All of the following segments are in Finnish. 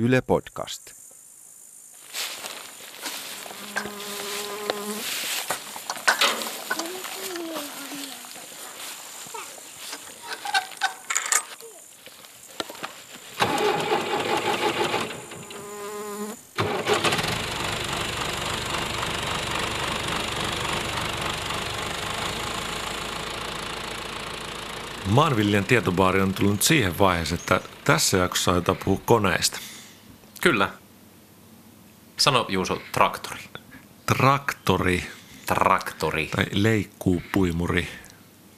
Yle Podcast. Maanviljelijän tietobaari on tullut siihen vaiheeseen, että tässä jaksossa aiotaan puhua koneista. Kyllä. Sano Juuso traktori. Traktori Traktori. tai leikkuupuimuri.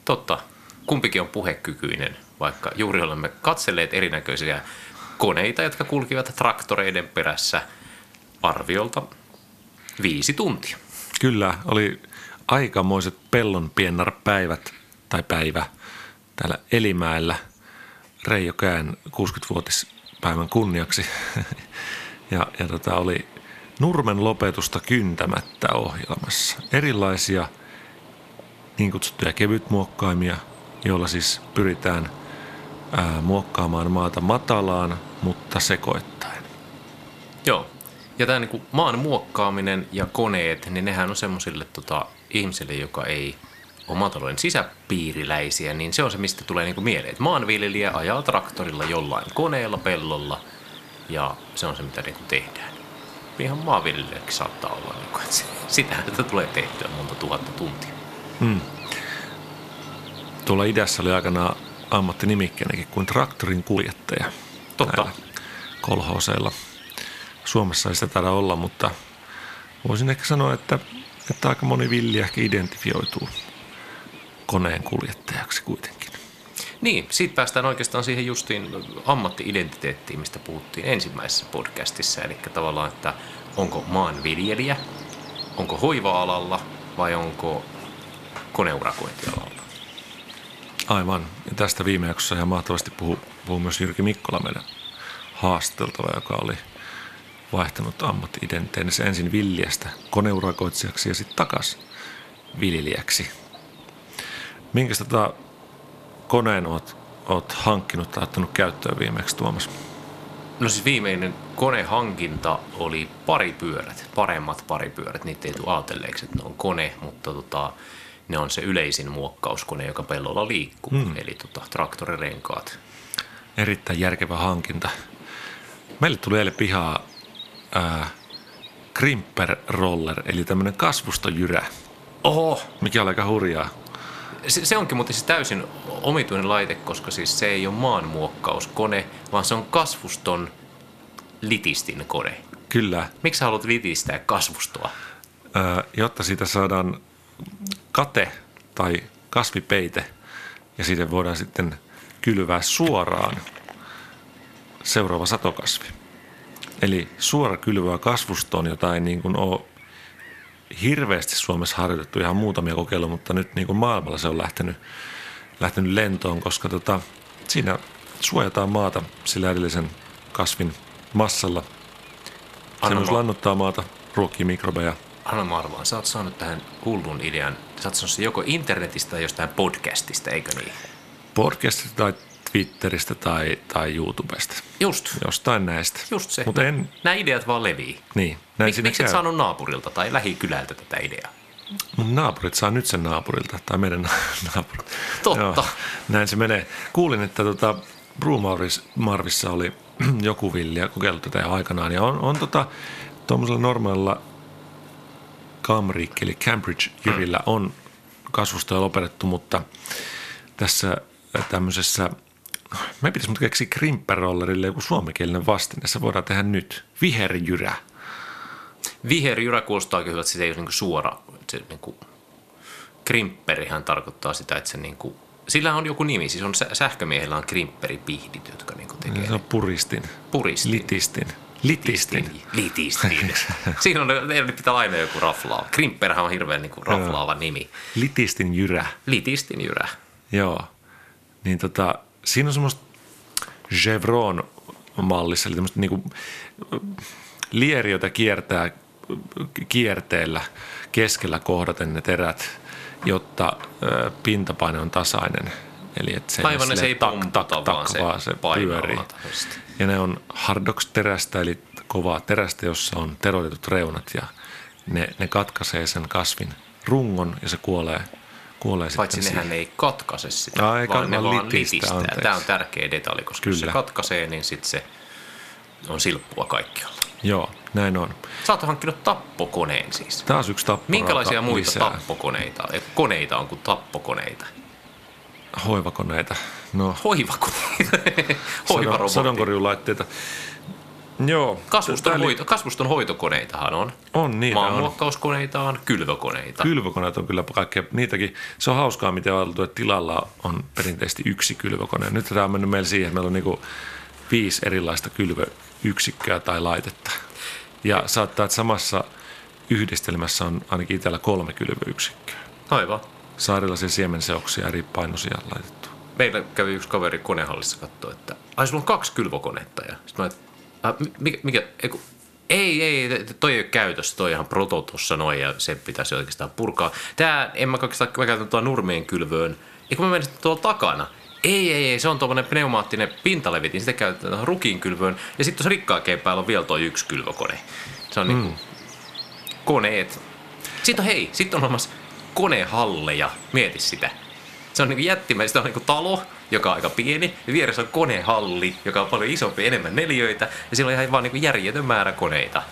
Totta. Kumpikin on puhekykyinen, vaikka juuri olemme katselleet erinäköisiä koneita, jotka kulkivat traktoreiden perässä arviolta viisi tuntia. Kyllä, oli aikamoiset pellon päivät tai päivä täällä Elimäellä Reijo Kään 60-vuotispäivän kunniaksi. ja ja tota, oli Nurmen lopetusta kyntämättä ohjelmassa. Erilaisia niin kutsuttuja kevytmuokkaimia, joilla siis pyritään ää, muokkaamaan maata matalaan, mutta sekoittaen. Joo. Ja tämä niinku maan muokkaaminen ja koneet, niin nehän on semmoisille tota, ihmisille, joka ei ole maatalouden sisäpiiriläisiä, niin se on se, mistä tulee niinku mieleen. että maanviljelijä ajaa traktorilla jollain koneella, pellolla, ja se on se, mitä niinku tehdään. Ihan maanviljelijäkin saattaa olla, niinku, että se- sitähän tätä tulee tehtyä monta tuhatta tuntia. Tuolla idässä oli aikanaan ammattinimikkeenäkin kuin traktorin kuljettaja. Totta. Näillä kolhooseilla. Suomessa ei sitä taida olla, mutta voisin ehkä sanoa, että, että aika moni villi ehkä identifioituu koneen kuljettajaksi kuitenkin. Niin, siitä päästään oikeastaan siihen justiin ammatti-identiteettiin, mistä puhuttiin ensimmäisessä podcastissa. Eli tavallaan, että onko maanviljelijä, onko hoiva-alalla vai onko koneurakointialalla. Aivan. Ja tästä viime jaksossa ihan mahtavasti puhuu, puhuu myös Jyrki Mikkola, meidän haasteltava, joka oli vaihtanut ammatti-identiteetinsä ensin viljästä koneurakoitsijaksi ja sitten takaisin viljelijäksi. Minkä tota koneen oot, oot hankkinut tai ottanut käyttöön viimeksi Tuomas? No siis viimeinen konehankinta oli paripyörät, paremmat paripyörät. Niitä ei tule ajatelleeksi, että ne on kone, mutta tota, ne on se yleisin muokkauskone, joka pellolla liikkuu. Hmm. Eli tota, traktorirenkaat. Erittäin järkevä hankinta. Meille tuli eilen pihaa ää, Crimper Roller, eli tämmöinen kasvustojyrä, Oho, mikä on aika hurjaa. Se, se onkin muuten siis täysin omituinen laite, koska siis se ei ole maanmuokkauskone, vaan se on kasvuston litistin kone. Kyllä, Miksi haluat litistää kasvustoa? ää, jotta siitä saadaan kate tai kasvipeite ja siitä voidaan sitten kylvää suoraan seuraava satokasvi. Eli suora kylvää kasvustoon, jota ei niin kuin ole hirveästi Suomessa harjoitettu ihan muutamia kokeiluja, mutta nyt niin kuin maailmalla se on lähtenyt, lähtenyt lentoon, koska tota, siinä suojataan maata sillä edellisen kasvin massalla. Se myös lannuttaa maata, ruokkii mikrobeja. Anna mä arvaan, sä oot saanut tähän hullun idean. Sä oot saanut sen joko internetistä tai jostain podcastista, eikö niin? podcastista tai Twitteristä tai, tai YouTubesta. Just, Jostain näistä. just se. Mutta en, Nämä ideat vaan levii. niin, näin Mik, miksi et saanut naapurilta tai lähikylältä tätä ideaa? Mun naapurit saa nyt sen naapurilta, tai meidän naapurit. Totta. näin se menee. Kuulin, että tota, Brumarvissa Marvissa oli joku villi ja kokeillut tätä jo aikanaan. Ja on, on tota, tuommoisella normaalilla Camric, eli Cambridge-jyrillä on kasvustoja lopetettu, mutta tässä tämmöisessä, me pitäisi mutta keksiä Crimper-rollerille joku suomenkielinen vastine. Se voidaan tehdä nyt. Viherjyrä. Viherjyrä kuulostaa kyllä, että se ei ole niinku suora. Se niinku, krimpperihän tarkoittaa sitä, että se niinku, sillä on joku nimi. Siis on sä- sähkömiehellä on krimpperipihdit, jotka niinku tekee Se on puristin. puristin. Litistin. Litistin. Litistin. Siinä on, pitää aina joku raflaava. Krimpperhän on hirveän niinku raflaava nimi. Litistin jyrä. Litistin jyrä. Joo. Niin tota, siinä on semmoista Chevron mallissa, eli tämmöistä niinku lieri, jota kiertää kierteellä keskellä kohdaten ne terät, jotta ö, pintapaine on tasainen. Eli että se, Aivan, se ei tak, tak, tak, vaan se vaan se pyörii. Ja ne on hardox-terästä, eli kovaa terästä, jossa on teroitetut reunat ja ne, ne katkaisee sen kasvin rungon ja se kuolee, kuolee Paitsi nehän ei katkaise sitä, eikä, vaan ne vaan vaan litistää, anteeksi. Tämä on tärkeä detalji, koska jos se Kyllä. katkaisee, niin sitten se on silppua kaikkialla. Joo, näin on. Sä oot hankkinut tappokoneen siis. Taas yksi tapporauta Minkälaisia muita lisää. tappokoneita? Ei, Koneita on kuin tappokoneita. Hoivakoneita. No, Hoivakoneita. sadon, Hoivarobotti. Joo. Kasvuston, tää oli- hoito, kasvuston hoitokoneitahan on. On niin, on. Maanmuokkauskoneita on, kylvökoneita. Kylvökoneet on kyllä kaikkea, niitäkin, se on hauskaa, miten on että tilalla on perinteisesti yksi kylvökone. Nyt tämä on mennyt meillä siihen, että meillä on niinku viisi erilaista kylvöyksikköä tai laitetta. Ja saattaa, että samassa yhdistelmässä on ainakin itsellä kolme kylvöyksikköä. Aivan. Saa erilaisia siemenseoksia eri painoisia laitettu. Meillä kävi yksi kaveri konehallissa katsoa, että ai sulla on kaksi kylvokonetta. Ja sitten mä, että, "Ä, mi- mikä, mikä ei, kun, ei, ei, toi ei ole käytössä, toi ihan proto tuossa noin ja se pitäisi oikeastaan purkaa. Tää, en mä oikeastaan, mä käytän tuolla nurmien kylvöön. Ei kun mä menen tuolla takana. Ei, ei, ei, se on tuommoinen pneumaattinen pintalevitin, sitä käytetään tuohon rukiin kylvöön. Ja sitten tuossa rikkaakeen päällä on vielä toi yksi kylvökone. Se on niinku koneet. Sitten on hei, sitten on olemassa konehalleja, mieti sitä. Se on niin jättimäistä, on niin talo, joka on aika pieni, ja vieressä on konehalli, joka on paljon isompi, enemmän neliöitä, ja siellä on ihan vaan niin järjetön määrä koneita.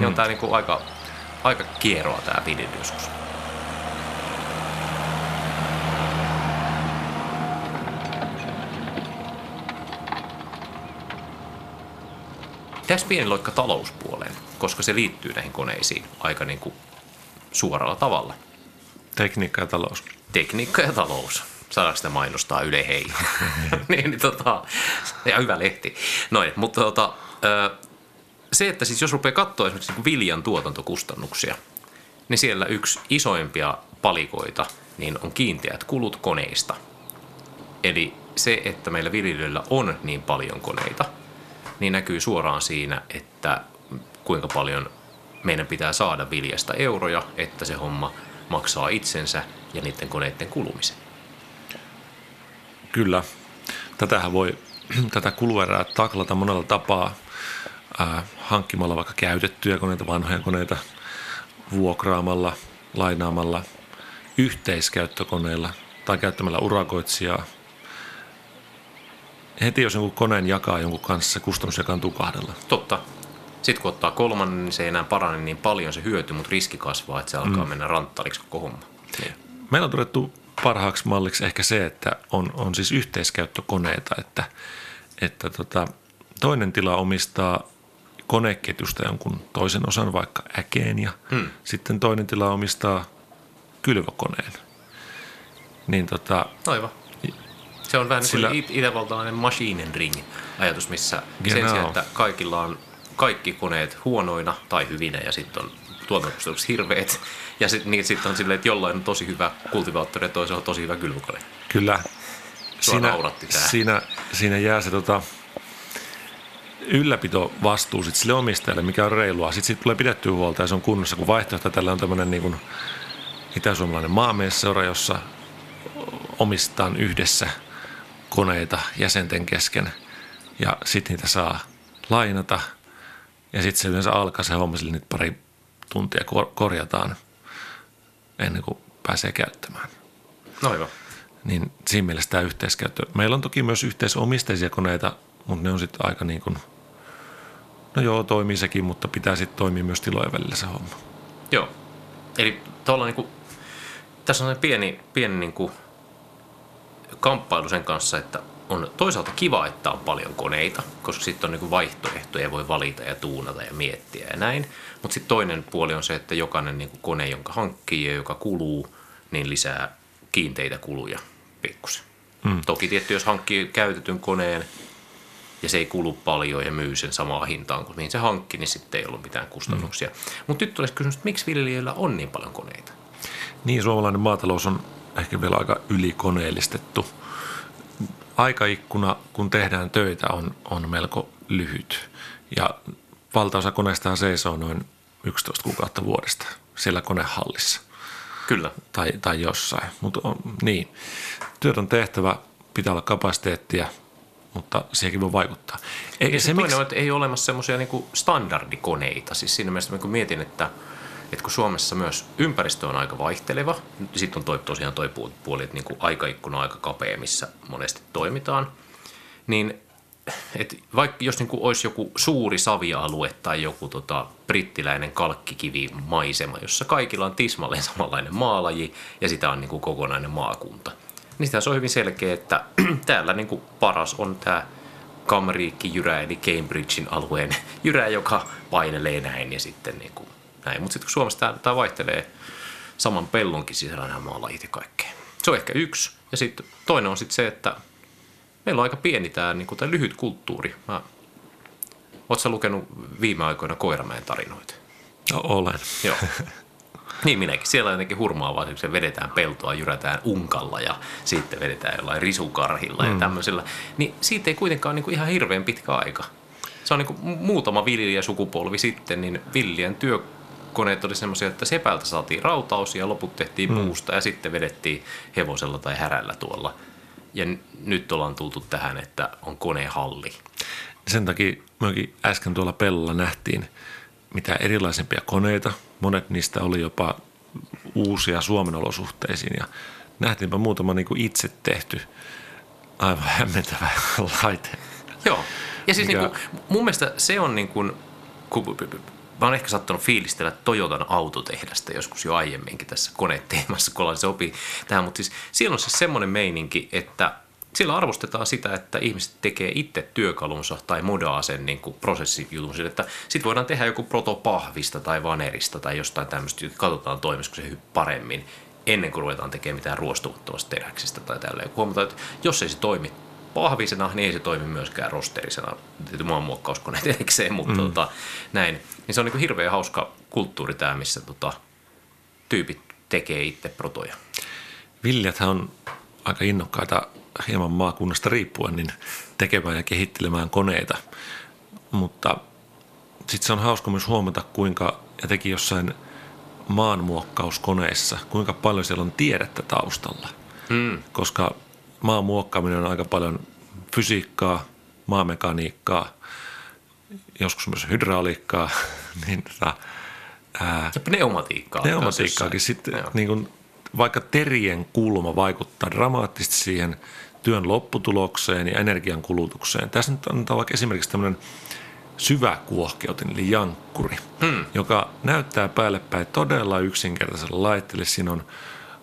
Ja on tää niin aika, aika kieroa tää viljely joskus. Tässä pieni loikka talouspuoleen, koska se liittyy näihin koneisiin aika niin kuin suoralla tavalla. Tekniikka ja talous. Tekniikka ja talous. Saadaanko sitä mainostaa Yle Hei? niin, niin tota, ja hyvä lehti. Noin, mutta tota, se, että siis jos rupeaa katsoa esimerkiksi niin viljan tuotantokustannuksia, niin siellä yksi isoimpia palikoita niin on kiinteät kulut koneista. Eli se, että meillä viljelijöillä on niin paljon koneita, niin näkyy suoraan siinä, että kuinka paljon meidän pitää saada viljasta euroja, että se homma maksaa itsensä ja niiden koneiden kulumisen. Kyllä. Tätähän voi, tätä kuluerää taklata monella tapaa ää, hankkimalla vaikka käytettyjä koneita, vanhoja koneita, vuokraamalla, lainaamalla, yhteiskäyttökoneilla tai käyttämällä urakoitsijaa. Heti jos jonkun koneen jakaa jonkun kanssa, se kustannus jakaantuu kahdella. Totta. Sitten kun ottaa kolmannen, niin se ei enää parane niin paljon se hyöty, mutta riski kasvaa, että se alkaa mm. mennä ranttariksi koko homma. Niin. Meillä on todettu parhaaksi malliksi ehkä se, että on, on siis yhteiskäyttökoneita, että, että tota, toinen tila omistaa koneketjusta jonkun toisen osan, vaikka äkeen, ja hmm. sitten toinen tila omistaa kylvökoneen. Niin tota, Aivan. Se on vähän niin Sillä- kuin it- itävaltalainen machine ring ajatus, missä sen Genau. sijaan, että kaikilla on kaikki koneet huonoina tai hyvinä ja sitten on tuotantokustannukset hirveät. Ja sitten niin sit on silleen, että jollain on tosi hyvä kultivaattori ja toisella on tosi hyvä kylvökone. kyllä siinä, nauratti tää. siinä, siinä jää se tota, ylläpito vastuu sit sille omistajalle, mikä on reilua. Sitten siitä tulee pidettyä huolta ja se on kunnossa, kun vaihtoehto tällä on tämmöinen niin kuin itäsuomalainen maamiesseura, jossa omistetaan yhdessä koneita jäsenten kesken ja sitten niitä saa lainata ja sitten se yleensä alkaa se homma sille niitä pari tuntia kor- korjataan ennen kuin pääsee käyttämään. No hyvä. Niin siinä mielessä tämä yhteiskäyttö. Meillä on toki myös yhteisomisteisia koneita, mutta ne on sitten aika niin kuin, no joo, toimii sekin, mutta pitää sitten toimia myös tilojen välillä se homma. Joo. Eli tuolla niinku, tässä on pieni, pieni niinku kamppailu sen kanssa, että on toisaalta kiva, että on paljon koneita, koska sitten on niinku vaihtoehtoja, voi valita ja tuunata ja miettiä ja näin. Mutta sitten toinen puoli on se, että jokainen niinku kone, jonka hankkii ja joka kuluu, niin lisää kiinteitä kuluja pikkusen. Mm. Toki tietty, jos hankkii käytetyn koneen ja se ei kulu paljon ja myy sen samaan hintaan kuin mihin se hankki, niin sitten ei ollut mitään kustannuksia. Mm. Mutta nyt olisi kysymys, että miksi viljelijöillä on niin paljon koneita? Niin, suomalainen maatalous on ehkä vielä aika ylikoneellistettu. Aikaikkuna, kun tehdään töitä, on, on melko lyhyt. Ja valtaosa koneista seisoo noin 11 kuukautta vuodesta siellä konehallissa Kyllä. tai, tai jossain. Mutta niin, työt on tehtävä pitää olla kapasiteettia, mutta siihenkin voi vaikuttaa. Ei, ja se, se toinen miksi... on, että ei ole olemassa semmoisia niin standardikoneita. Siis siinä mielessä kun mietin, että, että kun Suomessa myös ympäristö on aika vaihteleva, sitten on toi, tosiaan toi puoli, että niin aikaikkuna on aika kapea, missä monesti toimitaan, niin et vaikka jos niin olisi joku suuri savialue tai joku tota, brittiläinen kalkkikivimaisema, jossa kaikilla on tismalleen samanlainen maalaji ja sitä on niin kokonainen maakunta, niin sitä se on hyvin selkeä, että täällä niin paras on tämä Kamriikki jyrä eli Cambridgein alueen jyrä, joka painelee näin ja sitten niin kuin näin. Mutta sitten kun Suomessa tämä, vaihtelee saman pellonkin sisällä nämä maalajit ja kaikkea. Se on ehkä yksi. Ja sitten toinen on sitten se, että meillä on aika pieni tämä, niin kuin, lyhyt kulttuuri. Mä, Oletko lukenut viime aikoina Koiramäen tarinoita? No, olen. Joo. Niin minäkin. Siellä on jotenkin hurmaavaa, että se vedetään peltoa, jyrätään unkalla ja sitten vedetään jollain risukarhilla mm. ja tämmöisellä. Niin siitä ei kuitenkaan ole niin kuin ihan hirveän pitkä aika. Se on niin kuin muutama viljelijä sukupolvi sitten, niin viljelijän työkoneet oli semmoisia, että sepältä saatiin rautaus ja loput tehtiin mm. puusta ja sitten vedettiin hevosella tai härällä tuolla – ja nyt ollaan tultu tähän, että on konehalli. Sen takia mekin äsken tuolla pellolla nähtiin mitä erilaisempia koneita. Monet niistä oli jopa uusia Suomen olosuhteisiin ja nähtiinpä muutama niin kuin itse tehty aivan hämmentävä laite. Joo. Ja siis Mikä... niin kuin, mun mielestä se on niin kuin, kun mä oon ehkä sattunut fiilistellä Toyotan autotehdasta joskus jo aiemminkin tässä koneteemassa, kun se opii tähän, mutta siis siellä on siis semmoinen meininki, että siellä arvostetaan sitä, että ihmiset tekee itse työkalunsa tai modaa sen niin kuin prosessijutun että sitten voidaan tehdä joku protopahvista tai vanerista tai jostain tämmöistä, että katsotaan toimisiko se paremmin ennen kuin ruvetaan tekemään mitään ruostumattomasta teräksestä tai tälleen. Huomataan, että jos ei se toimi pahvisena, niin ei se toimi myöskään rosterisena. Tietysti muokkauskoneet erikseen, mutta mm. tota, näin. Niin se on niin hirveän hauska kulttuuri tämä, missä tota, tyypit tekee itse protoja. Viljathan on aika innokkaita hieman maakunnasta riippuen niin tekemään ja kehittelemään koneita. Mutta sitten se on hauska myös huomata, kuinka etenkin jossain maanmuokkauskoneissa, kuinka paljon siellä on tiedettä taustalla. Mm. Koska maan muokkaaminen on aika paljon fysiikkaa, maamekaniikkaa, joskus myös hydrauliikkaa. niin, tota, ää, ja pneumatiikkaa. Pneumatiikkaakin sitten, niin kun, vaikka terien kulma vaikuttaa dramaattisesti siihen työn lopputulokseen ja energian kulutukseen. Tässä nyt on vaikka esimerkiksi tämmöinen syväkuohkeutin, eli jankkuri, hmm. joka näyttää päälle päin todella yksinkertaisella laitteelle. Siinä on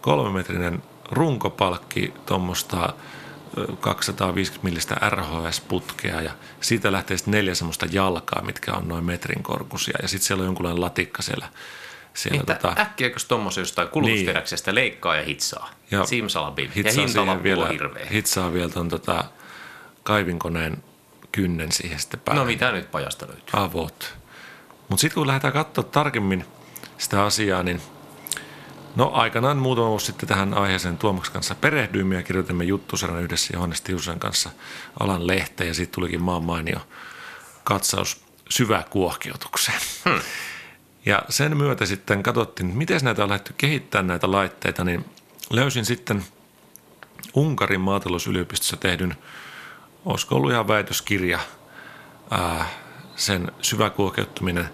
kolmemetrinen runkopalkki tuommoista 250 millistä RHS-putkea ja siitä lähtee sitten neljä semmoista jalkaa, mitkä on noin metrin korkuisia ja sitten siellä on jonkunlainen latikka siellä. siellä niin, tota... Äkkiäkös tuommoisen jostain kulutusteräksestä niin. leikkaa ja hitsaa? Ja, Simsalabim. Ja hintalappu vielä, on hirveä. Hitsaa vielä tuon tota, kaivinkoneen kynnen siihen sitten päälle. No mitä nyt pajasta löytyy? Avot. Mutta sitten kun lähdetään katsoa tarkemmin sitä asiaa, niin – No aikanaan muutama vuosi sitten tähän aiheeseen Tuomaksen kanssa perehdyimme ja kirjoitimme juttusarjan yhdessä Johannes Tiusen kanssa alan lehteen ja siitä tulikin maan mainio katsaus syväkuohkeutukseen. Hmm. Ja sen myötä sitten katsottiin, miten näitä on lähdetty kehittämään näitä laitteita, niin löysin sitten Unkarin maatalousyliopistossa tehdyn, olisiko ollut ihan väitöskirja, ää, sen syväkuokeuttuminen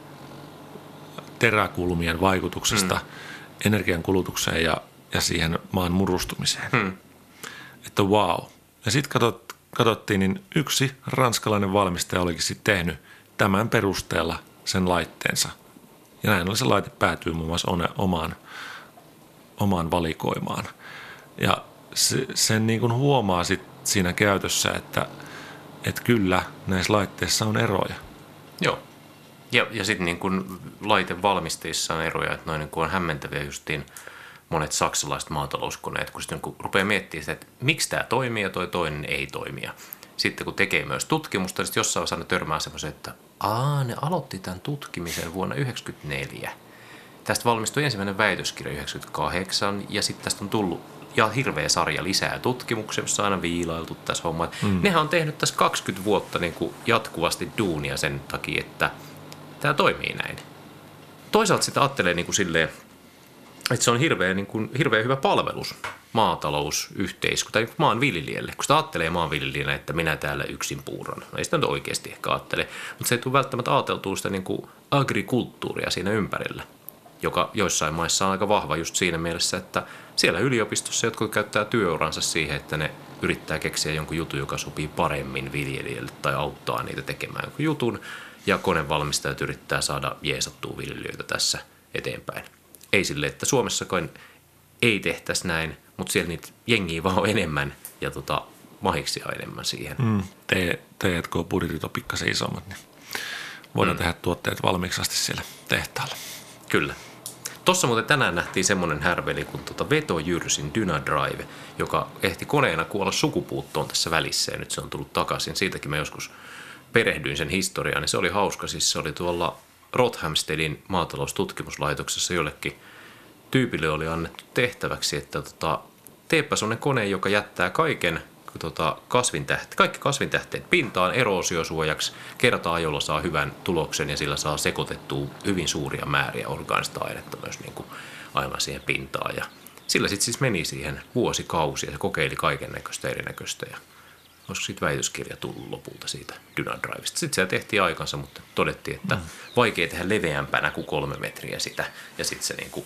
teräkulmien vaikutuksesta hmm energian kulutukseen ja, ja siihen maan murustumiseen. Hmm. Että wow. Ja sitten katsot, katsottiin, niin yksi ranskalainen valmistaja olikin sitten tehnyt tämän perusteella sen laitteensa. Ja näin oli se laite päätyy muun muassa omaan, omaan valikoimaan. Ja se, sen niin kuin huomaa sit siinä käytössä, että, että kyllä näissä laitteissa on eroja. Joo. Ja, ja sitten niin kun laitevalmisteissa on eroja, että noin niin on hämmentäviä justiin monet saksalaiset maatalouskoneet, kun sitten kun rupeaa miettimään sitä, että miksi tämä toimii ja toi toinen ei toimia. Sitten kun tekee myös tutkimusta, niin jossain vaiheessa törmää semmoisen, että Aa, ne aloitti tämän tutkimisen vuonna 1994. Tästä valmistui ensimmäinen väitöskirja 98 ja sitten tästä on tullut ja hirveä sarja lisää tutkimuksia, jossa on aina viilailtu tässä homma. Mm. Nehän on tehnyt tässä 20 vuotta niin kuin jatkuvasti duunia sen takia, että – tämä toimii näin. Toisaalta sitä ajattelee niin kuin silleen, että se on hirveän, niin kuin, hirveän hyvä palvelus maatalousyhteiskunta tai maanviljelijälle. Kun sitä ajattelee maanviljelijänä, että minä täällä yksin puuron. No ei sitä nyt oikeasti ehkä ajattele, mutta se ei tule välttämättä ajateltua sitä niin kuin agrikulttuuria siinä ympärillä, joka joissain maissa on aika vahva just siinä mielessä, että siellä yliopistossa jotkut käyttää työuransa siihen, että ne yrittää keksiä jonkun jutun, joka sopii paremmin viljelijälle tai auttaa niitä tekemään jonkun jutun, ja konevalmistajat yrittää saada jeesattua viljelijöitä tässä eteenpäin. Ei sille, että Suomessakaan ei tehtäisi näin, mutta siellä niitä jengiä vaan on enemmän ja tota, mahiksia enemmän siihen. Mm. T&K-budjetit on pikkasen isommat, niin voidaan mm. tehdä tuotteet valmiiksi asti siellä tehtaalla. Kyllä. Tuossa muuten tänään nähtiin semmoinen härveli kuin tuota Veto Jyrsin Dynadrive, joka ehti koneena kuolla sukupuuttoon tässä välissä ja nyt se on tullut takaisin. Siitäkin mä joskus perehdyin sen historiaan, niin se oli hauska. Siis se oli tuolla Rothamstedin maataloustutkimuslaitoksessa jollekin tyypille oli annettu tehtäväksi, että tota, teepä sellainen kone, joka jättää kaiken tota, kasvintähte, kaikki kasvintähteet pintaan eroosiosuojaksi kertaa, jolla saa hyvän tuloksen ja sillä saa sekoitettua hyvin suuria määriä orgaanista ainetta myös niin kuin aivan siihen pintaan. Ja sillä sitten siis meni siihen vuosikausia ja se kokeili kaiken näköistä erinäköistä ja olisiko siitä väitöskirja tullut lopulta siitä Dynadrivesta. Sitten se tehtiin aikansa, mutta todettiin, että mm. vaikea tehdä leveämpänä kuin kolme metriä sitä ja sitten se niin kuin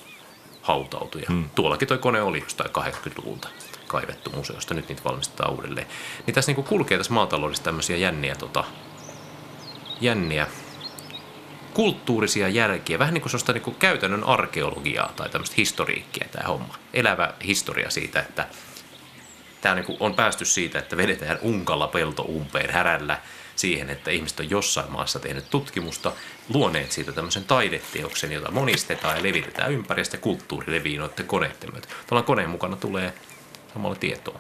hautautui. Ja mm. Tuollakin toi kone oli jostain 80-luvulta kaivettu museosta, nyt niitä valmistetaan uudelleen. Niin tässä niin kulkee tässä maataloudessa tämmöisiä jänniä, tota, jänniä kulttuurisia järkiä, vähän niin kuin sellaista niin kuin käytännön arkeologiaa tai tämmöistä historiikkia tämä homma. Elävä historia siitä, että tämä niin on päästy siitä, että vedetään unkalla pelto umpeen härällä siihen, että ihmiset on jossain maassa tehnyt tutkimusta, luoneet siitä tämmöisen taideteoksen, jota monistetaan ja levitetään ympäri, ja kulttuuri levii noiden koneiden myötä. Tuolla koneen mukana tulee samalla tietoa.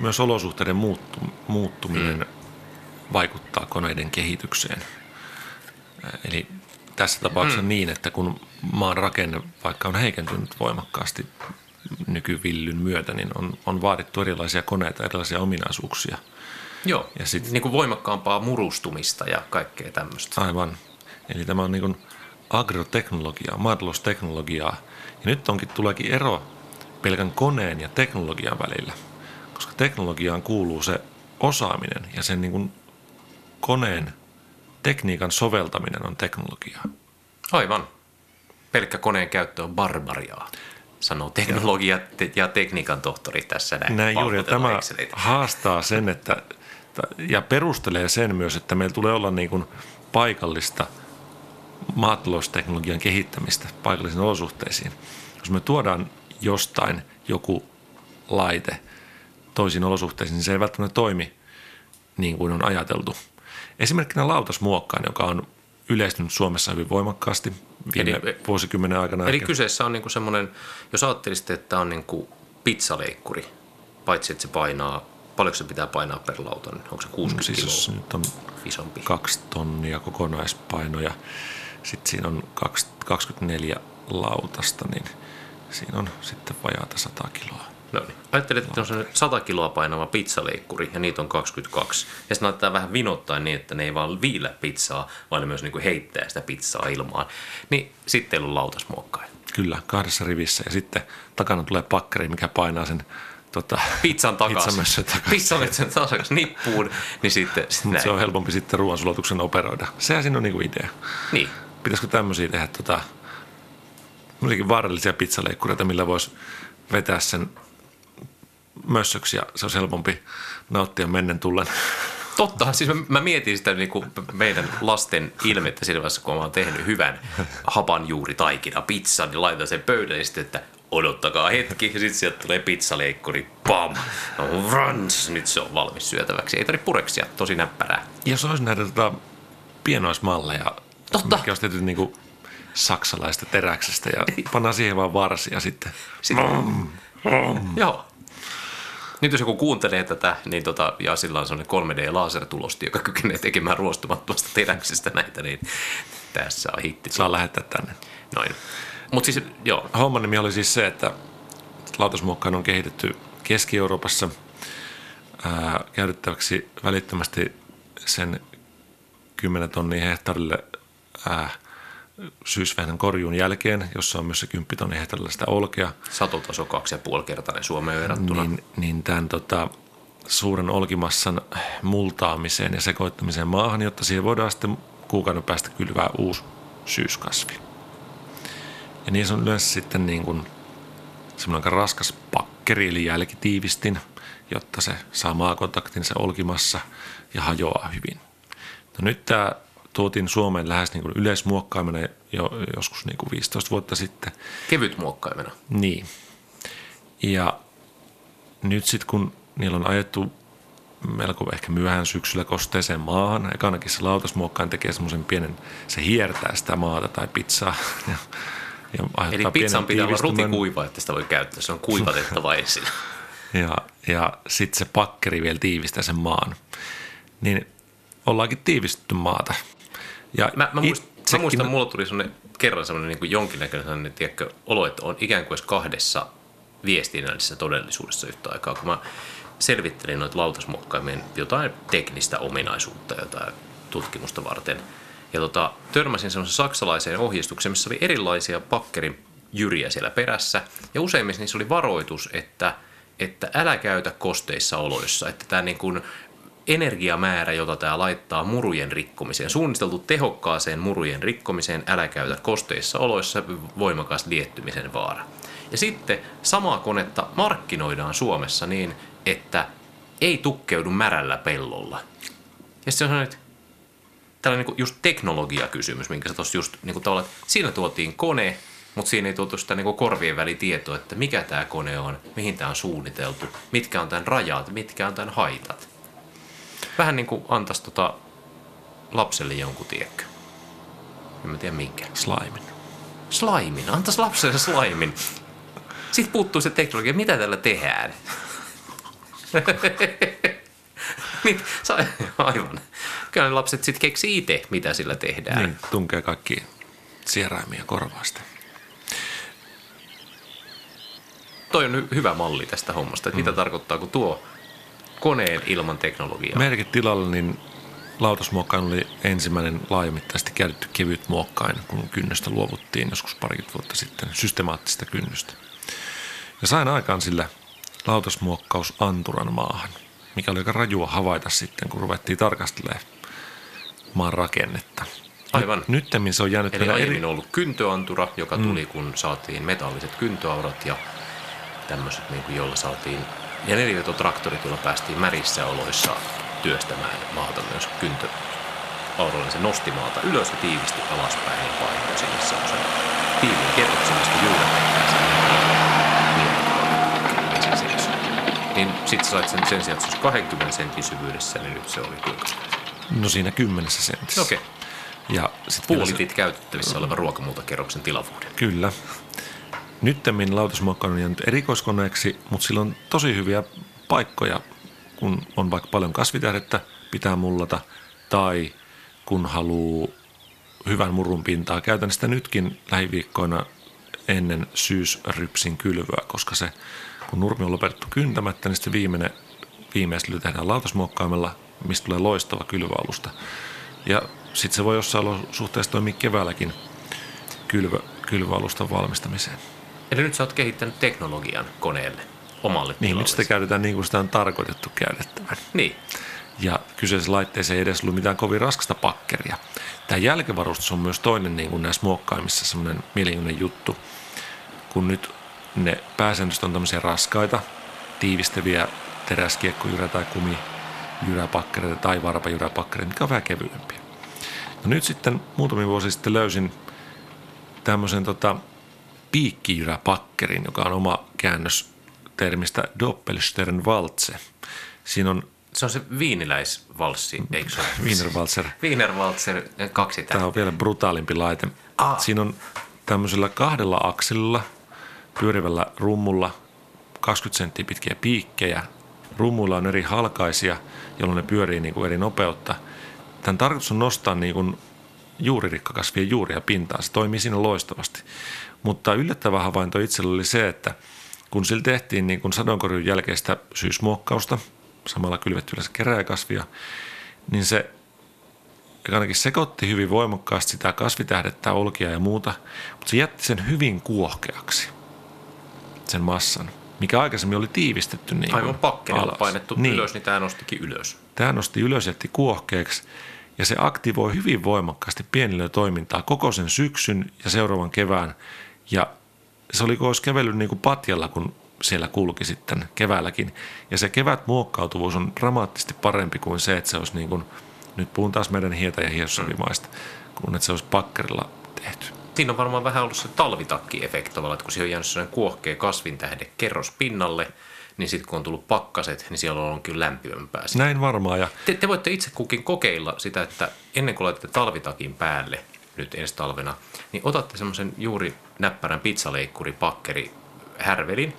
Myös olosuhteiden muuttu, muuttuminen mm. vaikuttaa koneiden kehitykseen. Eli tässä tapauksessa mm. niin, että kun maan rakenne vaikka on heikentynyt voimakkaasti nykyvillyn myötä, niin on, on vaadittu erilaisia koneita, erilaisia ominaisuuksia. Joo, ja sit, niin kuin voimakkaampaa murustumista ja kaikkea tämmöistä. Aivan. Eli tämä on niin kuin agroteknologiaa, maatalousteknologiaa. Ja nyt onkin tuleekin ero pelkän koneen ja teknologian välillä, koska teknologiaan kuuluu se osaaminen ja sen niin kuin koneen tekniikan soveltaminen on teknologiaa. Aivan. Pelkkä koneen käyttö on barbariaa, sanoo teknologia ja tekniikan tohtori tässä näin. Näin juuri, ja tämä haastaa sen, että, ja perustelee sen myös, että meillä tulee olla niin kuin paikallista maatalousteknologian kehittämistä paikallisiin olosuhteisiin. Jos me tuodaan jostain joku laite toisiin olosuhteisiin, niin se ei välttämättä toimi niin kuin on ajateltu. Esimerkkinä lautasmuokkaan, joka on yleistynyt Suomessa hyvin voimakkaasti viime eli, vuosikymmenen aikana. Eli ehkä. kyseessä on niinku semmoinen, jos ajattelisitte, että on niinku pizzaleikkuri, paitsi että se painaa, paljonko se pitää painaa per lauta, niin onko se 60 no, siis kiloa? nyt on isompi. kaksi tonnia kokonaispaino ja sitten siinä on 24 lautasta, niin siinä on sitten vajaata 100 kiloa. No niin. Ajattelet, että on 100 kiloa painava pizzaleikkuri ja niitä on 22. Ja sitten laitetaan vähän vinottaa niin, että ne ei vaan viillä pizzaa, vaan ne myös niin kuin heittää sitä pizzaa ilmaan. Niin sitten on lautasmuokkain. Kyllä, kahdessa rivissä. Ja sitten takana tulee pakkari, mikä painaa sen tota, pizzan takaisin. Pizzamössön takaisin nippuun. Niin sitten, sitten se on helpompi sitten ruoansulatuksen operoida. Sehän siinä on niinku idea. Niin. Pitäisikö tämmöisiä tehdä tota, vaarallisia pizzaleikkureita, millä voisi vetää sen mössöksi ja se on helpompi nauttia mennen tullen. Totta, siis mä, mä mietin sitä niin kuin meidän lasten ilmettä siinä vaiheessa, kun mä oon tehnyt hyvän hapanjuuritaikina pizzan, niin laitan sen pöydälle sitten, että odottakaa hetki, ja sitten sieltä tulee pizzaleikkuri, pam, no, runs, nyt se on valmis syötäväksi. Ei tarvitse pureksia, tosi näppärää. Jos olisi näitä tota, pienoismalleja, Totta. mitkä olisi tehty niin kuin saksalaista teräksestä ja pannaan siihen vaan varsia sitten. sitten. Mm. Mm. Joo. Nyt jos joku kuuntelee tätä, niin tota, ja sillä on sellainen 3D-lasertulosti, joka kykenee tekemään ruostumattomasta teräksestä näitä, niin tässä on hitti. Saa lähettää tänne. Noin. Mut siis, joo. Homman nimi oli siis se, että lautasmuokkaan on kehitetty Keski-Euroopassa ää, käytettäväksi välittömästi sen 10 tonnia hehtaarille ää, syysvehnän korjuun jälkeen, jossa on myös se 10 tonnia hehtaarilla sitä olkea, Satotaso kaksi ja puoli kertainen Suomeen verrattuna. niin, niin tämän tota, suuren olkimassan multaamiseen ja sekoittamiseen maahan, jotta siihen voidaan sitten kuukauden päästä kylvää uusi syyskasvi. Ja niissä on yleensä sitten niin kuin semmoinen aika raskas pakkeri, eli jälkitiivistin, jotta se saa maakontaktin se olkimassa ja hajoaa hyvin. No nyt tämä tuotiin Suomeen lähes niin kuin yleismuokkaaminen jo joskus niin kuin 15 vuotta sitten. Kevyt muokkaimena. Niin. Ja nyt sitten kun niillä on ajettu melko ehkä myöhään syksyllä kosteeseen maahan, ekanakin se lautasmuokkaan tekee semmoisen pienen, se hiertää sitä maata tai pizzaa ja, ja Eli pizzan pitää olla rutikuiva, että sitä voi käyttää. Se on kuivatettava ensin. ja, ja sitten se pakkeri vielä tiivistää sen maan. Niin ollaankin tiivistetty maata. Ja Mä, mä, muist, mä muistan, mulla tuli sellainen, kerran sellainen niin kuin jonkinnäköinen sellainen, tiedätkö, olo, että on ikään kuin kahdessa viestinnällisessä todellisuudessa yhtä aikaa, kun mä selvittelin noita lautasmuokkaimien jotain teknistä ominaisuutta, jotain tutkimusta varten. Ja tota, törmäsin semmoisen saksalaiseen ohjeistukseen, missä oli erilaisia pakkerin jyriä siellä perässä. Ja useimmissa niissä oli varoitus, että, että älä käytä kosteissa oloissa. Että tämä niin kuin energiamäärä, jota tämä laittaa murujen rikkomiseen, suunniteltu tehokkaaseen murujen rikkomiseen, älä käytä kosteissa oloissa, voimakas liettymisen vaara. Ja sitten samaa konetta markkinoidaan Suomessa niin, että ei tukkeudu märällä pellolla. Ja sitten on sellainen, että tällainen niin just teknologiakysymys, minkä sä tuossa just niin kuin tavallaan, että siinä tuotiin kone, mutta siinä ei tuotu sitä niin korvien välitietoa, että mikä tämä kone on, mihin tämä on suunniteltu, mitkä on tämän rajat, mitkä on tämän haitat. Vähän niin kuin antaisi tota lapselle jonkun tiekkö. En mä tiedä minkä. Slaimin. Slaimin, antaisi lapselle slaimin. Sitten puuttuu se teknologia, mitä tällä tehdään. niin, sa- aivan. Kyllä ne lapset sitten keksii itse, mitä sillä tehdään. Niin, tunkee kaikki sieraimia korvaasta. Toi on hy- hyvä malli tästä hommasta, että mitä tarkoittaa, kun tuo koneen ilman teknologiaa. Merkit tilalla, niin lautasmuokkain oli ensimmäinen laajamittaisesti käytetty kevyt muokkain, kun kynnystä luovuttiin joskus parikymmentä vuotta sitten, systemaattista kynnystä. Ja sain aikaan sillä lautasmuokkaus anturan maahan, mikä oli aika rajua havaita sitten, kun ruvettiin tarkastelemaan maan rakennetta. Aivan. Nyttemmin se on jäänyt Eli vielä eri... ollut kyntöantura, joka tuli, kun saatiin metalliset kyntöaurat ja tämmöiset, niin kuin, joilla saatiin, ja nelivetotraktorit, joilla päästiin märissä oloissa työstämään maata myös kyntöauroilla. niin Se nosti maata ylös ja tiivisti alaspäin ja painoi sinne semmoisen tiiviin kerroksen, mistä juuret niin sit sä sait sen, sen sijaan, että se olisi 20 sentin syvyydessä, niin nyt se oli kuinka? No siinä kymmenessä sentissä. Okei. Ja sit vielä se- Puolitit käytettävissä olevan ruokamuutakerroksen tilavuuden. Kyllä. Nyttemmin lautasmuokkain on jäänyt erikoiskoneeksi, mutta sillä on tosi hyviä paikkoja, kun on vaikka paljon kasvitähdettä, pitää mullata, tai kun haluaa hyvän murun pintaa. Käytän sitä nytkin lähiviikkoina ennen syysrypsin kylvöä, koska se, kun nurmi on lopetettu kyntämättä, niin sitten viimeinen viimeistely tehdään lautasmuokkaimella, mistä tulee loistava kylvöalusta. Ja sitten se voi jossain olosuhteessa toimia keväälläkin kylvö, valmistamiseen. Eli nyt sä oot kehittänyt teknologian koneelle, omalle Niin, nyt sitä käytetään niin kuin sitä on tarkoitettu käytettävän. Niin. Ja kyseisessä laitteessa ei edes ollut mitään kovin raskasta pakkeria. Tämä jälkivarustus on myös toinen niin kuin näissä muokkaimissa semmoinen mielenkiintoinen juttu. Kun nyt ne pääsäännöstä on tämmöisiä raskaita, tiivistäviä teräskiekkojyrä tai kumijyräpakkereita tai varpajyräpakkereita, mitkä on vähän kevyempiä. No nyt sitten muutamia vuosia sitten löysin tämmöisen tota, piikkijyräpakkerin, joka on oma käännös termistä Doppelstern-Waltze. Siinä on Se on se viiniläisvalssi, eikö se ole? Wienerwalzer. Wienerwalzer kaksi Tämä on vielä brutaalimpi laite. Ah. Siinä on tämmöisellä kahdella akselilla pyörivällä rummulla 20 senttiä pitkiä piikkejä. Rummuilla on eri halkaisia, jolloin ne pyörii niin kuin eri nopeutta. Tämän tarkoitus on nostaa niin kuin juuririkkakasvien juuria pintaan. Se toimii siinä loistavasti. Mutta yllättävä havainto itsellä oli se, että kun sillä tehtiin niin kuin sadonkorjun jälkeistä syysmuokkausta, samalla kylvetty yleensä keräjäkasvia, niin se ainakin sekoitti hyvin voimakkaasti sitä kasvitähdettä, olkia ja muuta, mutta se jätti sen hyvin kuohkeaksi, sen massan, mikä aikaisemmin oli tiivistetty niin Aivan pakkelilla alas. painettu niin. ylös, niin tämä nostikin ylös. Tämä nosti ylös jätti kuohkeaksi ja se aktivoi hyvin voimakkaasti pienille toimintaa koko sen syksyn ja seuraavan kevään. Ja se oli kuin olisi kävellyt niin kuin patjalla, kun siellä kulki sitten keväälläkin. Ja se kevät muokkautuvuus on dramaattisesti parempi kuin se, että se olisi niin kuin, nyt puhun taas meidän hietä ja hiossavimaista, kun että se olisi pakkerilla tehty. Siinä on varmaan vähän ollut se talvitakki-efekti tavallaan, että kun siihen on jäänyt sellainen kuohkea kasvintähde kerros pinnalle, niin sitten kun on tullut pakkaset, niin siellä on kyllä lämpimämpää. Näin varmaan. Ja Te, te voitte itse kukin kokeilla sitä, että ennen kuin laitatte talvitakin päälle nyt ensi talvena, niin otatte semmoisen juuri näppärän pizzaleikkuri, pakkeri, härvelin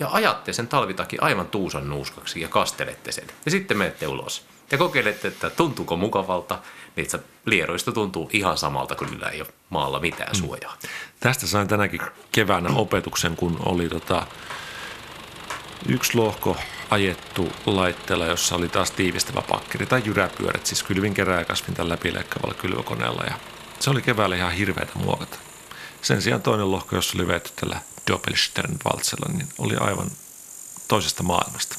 ja ajatte sen talvitakin aivan tuusan nuuskaksi ja kastelette sen. Ja sitten menette ulos. Ja kokeilette, että tuntuuko mukavalta, niin että lieroista tuntuu ihan samalta, kun niillä ei ole maalla mitään suojaa. Tästä sain tänäkin keväänä opetuksen, kun oli tota, yksi lohko ajettu laitteella, jossa oli taas tiivistävä pakkeri tai jyräpyörät, siis kylvin kerää ja kasvintan läpileikkavalla kylvökoneella. Ja se oli keväällä ihan hirveätä muokata. Sen sijaan toinen lohko, jossa oli veetty tällä Doppelstern valtsella, niin oli aivan toisesta maailmasta.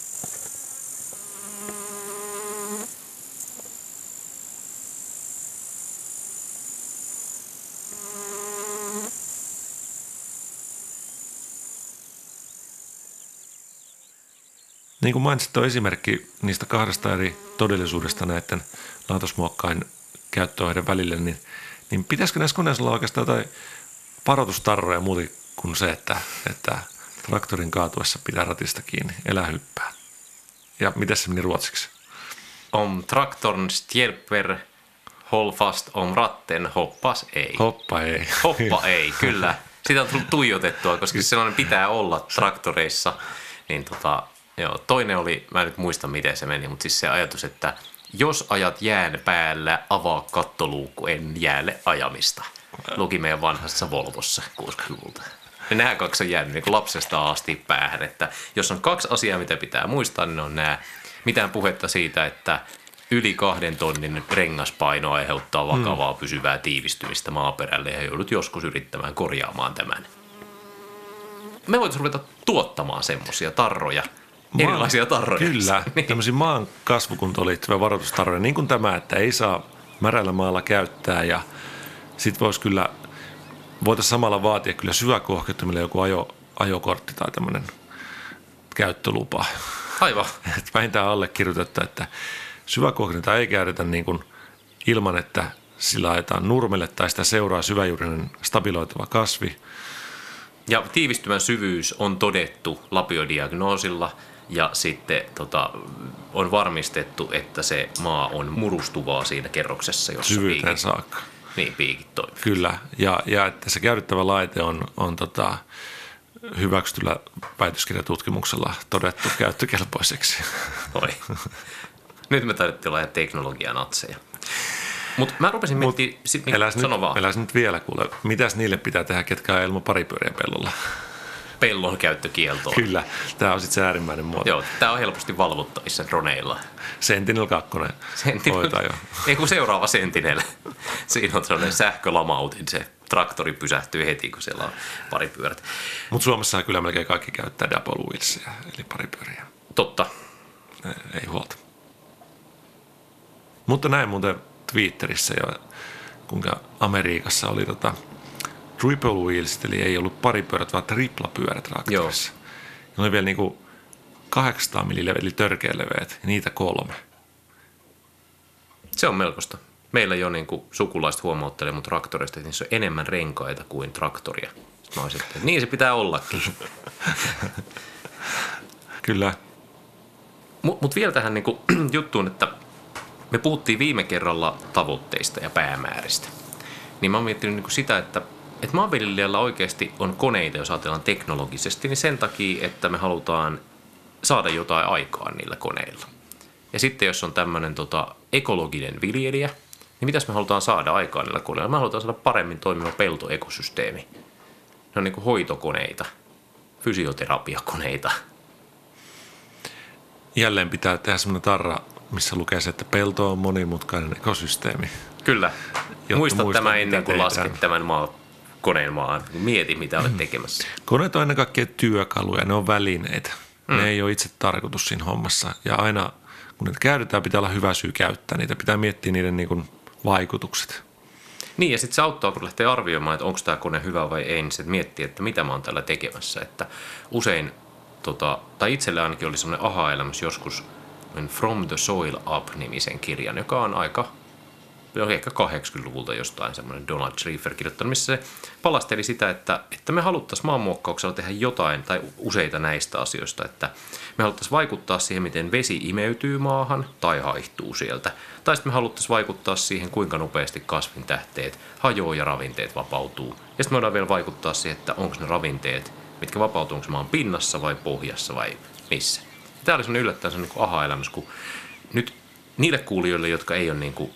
Niin kuin mainitsit, tuo esimerkki niistä kahdesta eri todellisuudesta näiden laatosmuokkain käyttöaineiden välillä, niin, niin pitäisikö näissä koneissa olla oikeastaan jotain varoitustarroja muuta kuin se, että, että traktorin kaatuessa pitää ratista kiinni, elää hyppää. Ja miten se meni ruotsiksi? Om traktorn stjälper, håll fast om ratten, hoppas ei. Hoppa ei. Hoppa ei, kyllä. Sitä on tullut tuijotettua, koska se sellainen pitää olla traktoreissa. Niin tota, joo, toinen oli, mä en nyt muista miten se meni, mutta siis se ajatus, että jos ajat jään päällä, avaa kattoluukku en jäälle ajamista. Luki meidän vanhassa Volvossa 60-luvulta. Ja nämä kaksi on jäänyt niin lapsesta asti päähän, että jos on kaksi asiaa, mitä pitää muistaa, niin on nämä mitään puhetta siitä, että yli kahden tonnin rengaspaino aiheuttaa vakavaa pysyvää tiivistymistä maaperälle ja joudut joskus yrittämään korjaamaan tämän. Me voitaisiin ruveta tuottamaan semmoisia tarroja, erilaisia tarroja. Kyllä, Niin. tämmöisiä maan kasvukuntoon liittyviä varoitustarroja, niin kuin tämä, että ei saa märällä maalla käyttää ja sitten voisi kyllä, voitaisiin samalla vaatia kyllä syväkuohkettomille joku ajo, ajokortti tai tämmöinen käyttölupa. Aivan. Että vähintään allekirjoitetta, että syväkuohketinta ei käytetä niin kuin ilman, että sillä ajetaan nurmelle tai sitä seuraa syväjuurinen stabiloituva kasvi. Ja tiivistymän syvyys on todettu lapiodiagnoosilla ja sitten tota, on varmistettu, että se maa on murustuvaa siinä kerroksessa, jossa syvyyteen piikit, saakka. niin, piikit toimivat. Kyllä, ja, ja että se käytettävä laite on, on tota, hyväksytyllä väitöskirjatutkimuksella todettu käyttökelpoiseksi. Oi. Nyt me taidettiin olla ihan teknologianatseja. Mutta mä rupesin miettimään, sit, niin, Eläs nyt, vaan, eläs nyt vielä, kuule. Mitäs niille pitää tehdä, ketkä on ilman paripyörien pellolla? Pellon käyttökieltoon. Kyllä, tämä on sitten se äärimmäinen muoto. Joo, tää on helposti valvottavissa droneilla. Sentinel 2 Sentinel. hoitaa jo. Ei kun seuraava Sentinel. Siinä on sellainen sähkölamautin, se traktori pysähtyy heti, kun siellä on paripyörät. Mutta Suomessa kyllä melkein kaikki käyttää double wheelsia, eli paripyöriä. Totta. Ei- Ei huolta. Mutta näin muuten Twitterissä jo, kuinka Amerikassa oli tota triple wheels, eli ei ollut paripyörät, vaan triplapyörät traktorissa. Ne oli vielä niinku 800 millileve, eli törkeä leveät, ja niitä kolme. Se on melkoista. Meillä jo niin kuin sukulaiset huomauttelee mun traktoreista, että niissä on enemmän renkaita kuin traktoria. Mä olisin, että niin se pitää ollakin. Kyllä, Mutta mut vielä tähän niinku juttuun, että me puhuttiin viime kerralla tavoitteista ja päämääristä. Niin mä oon miettinyt niinku sitä, että, että maanviljelijällä oikeasti on koneita, jos ajatellaan teknologisesti, niin sen takia, että me halutaan saada jotain aikaan niillä koneilla. Ja sitten jos on tämmöinen tota, ekologinen viljelijä, niin mitäs me halutaan saada aikaan niillä koneilla? Me halutaan saada paremmin toimiva peltoekosysteemi. Ne on niinku hoitokoneita, fysioterapiakoneita, jälleen pitää tehdä semmoinen tarra, missä lukee se, että pelto on monimutkainen ekosysteemi. Kyllä. Muista tämä ennen kuin lasket tämän maa, koneen maan. Mieti, mitä olet tekemässä. Koneet on ennen kaikkea työkaluja, ne on välineitä. Mm. Ne ei ole itse tarkoitus siinä hommassa. Ja aina kun niitä käytetään, pitää olla hyvä syy käyttää niitä. Pitää miettiä niiden niin kuin vaikutukset. Niin, ja sitten se auttaa, kun lähtee arvioimaan, että onko tämä kone hyvä vai ei, niin se miettii, että mitä mä oon täällä tekemässä. Että usein, tota, tai itselle ainakin oli semmoinen aha-elämys joskus From the Soil Up-nimisen kirjan, joka on aika, ehkä 80-luvulta jostain semmoinen Donald Schrieffer kirjoittanut, missä se palasteli sitä, että, että me haluttaisiin maanmuokkauksella tehdä jotain tai useita näistä asioista, että me haluttaisiin vaikuttaa siihen, miten vesi imeytyy maahan tai haihtuu sieltä. Tai sitten me haluttaisiin vaikuttaa siihen, kuinka nopeasti kasvintähteet hajoaa ja ravinteet vapautuu. Ja sitten me voidaan vielä vaikuttaa siihen, että onko ne ravinteet, mitkä vapautuu, onko maan pinnassa vai pohjassa vai missä. Tämä oli semmoinen yllättäen semmoinen niin aha-elämys, kun nyt niille kuulijoille, jotka ei ole niin kuin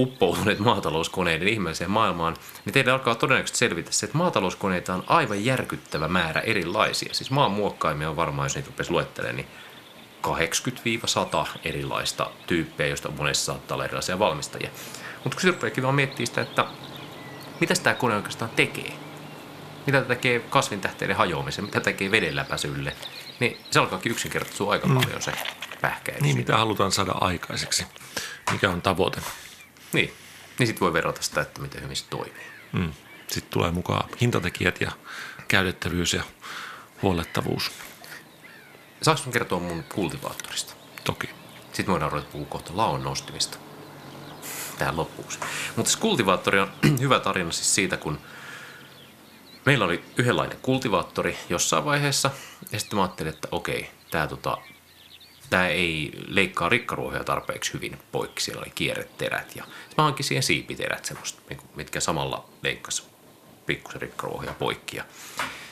uppoutuneet maatalouskoneiden ihmeelliseen maailmaan, niin teille alkaa todennäköisesti selvitä se, että maatalouskoneita on aivan järkyttävä määrä erilaisia. Siis maan muokkaimia on varmaan, jos niitä rupesi luettelemaan, niin 80-100 erilaista tyyppejä, joista monessa saattaa olla erilaisia valmistajia. Mutta kun rupeakin vaan miettiä sitä, että mitä tämä kone oikeastaan tekee, mitä tämä tekee kasvintähteiden hajoamisen, mitä tekee vedenläpäisylle, niin se alkaakin yksinkertaistua aika paljon se pähkäily. Niin, mitä halutaan saada aikaiseksi? Mikä on tavoite? Niin, niin sitten voi verrata sitä, että miten hyvin se toimii. Mm. Sitten tulee mukaan hintatekijät ja käytettävyys ja huollettavuus. Saanko kertoa mun kultivaattorista? Toki. Sitten voidaan ruveta puhua kohta laon nostimista. Tähän loppuksi. Mutta se kultivaattori on hyvä tarina siis siitä, kun meillä oli yhdenlainen kultivaattori jossain vaiheessa. Ja sitten mä ajattelin, että okei, tämä tota, tää ei leikkaa rikkaruohoja tarpeeksi hyvin poikki. Siellä oli kierreterät ja mä hankin siihen siipiterät semmoista, niinku, mitkä samalla leikkasi pikkusen rikkaruohoja poikki. Ja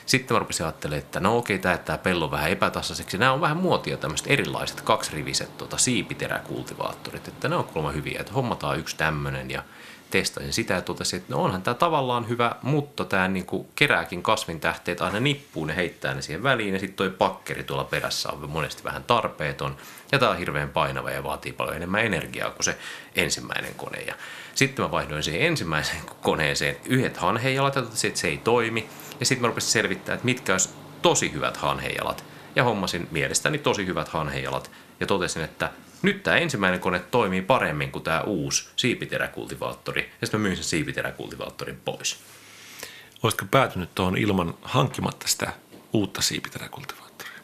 sitten mä rupesin ajattelemaan, että no okei, tämä pellon vähän epätasaiseksi. Nämä on vähän muotia tämmöiset erilaiset kaksiriviset tota, siipiteräkultivaattorit, että ne on kuulemma hyviä, että hommataan yksi tämmöinen ja testasin sitä ja totesin, että no onhan tämä tavallaan hyvä, mutta tämä niinku kerääkin kasvintähteet aina nippuun ja heittää ne siihen väliin ja sitten toi pakkeri tuolla perässä on monesti vähän tarpeeton ja tämä on hirveän painava ja vaatii paljon enemmän energiaa kuin se ensimmäinen kone. Ja sitten mä vaihdoin siihen ensimmäiseen koneeseen yhdet hanheijalat ja totesin, että se ei toimi. Ja sitten mä rupesin selvittää, että mitkä olisi tosi hyvät hanheijalat. Ja hommasin mielestäni tosi hyvät hanheijalat. Ja totesin, että nyt tämä ensimmäinen kone toimii paremmin kuin tämä uusi siipiteräkultivaattori. Ja sitten mä myin sen siipiteräkultivaattorin pois. Olisitko päätynyt tuohon ilman hankkimatta sitä uutta siipiteräkultivaattoria?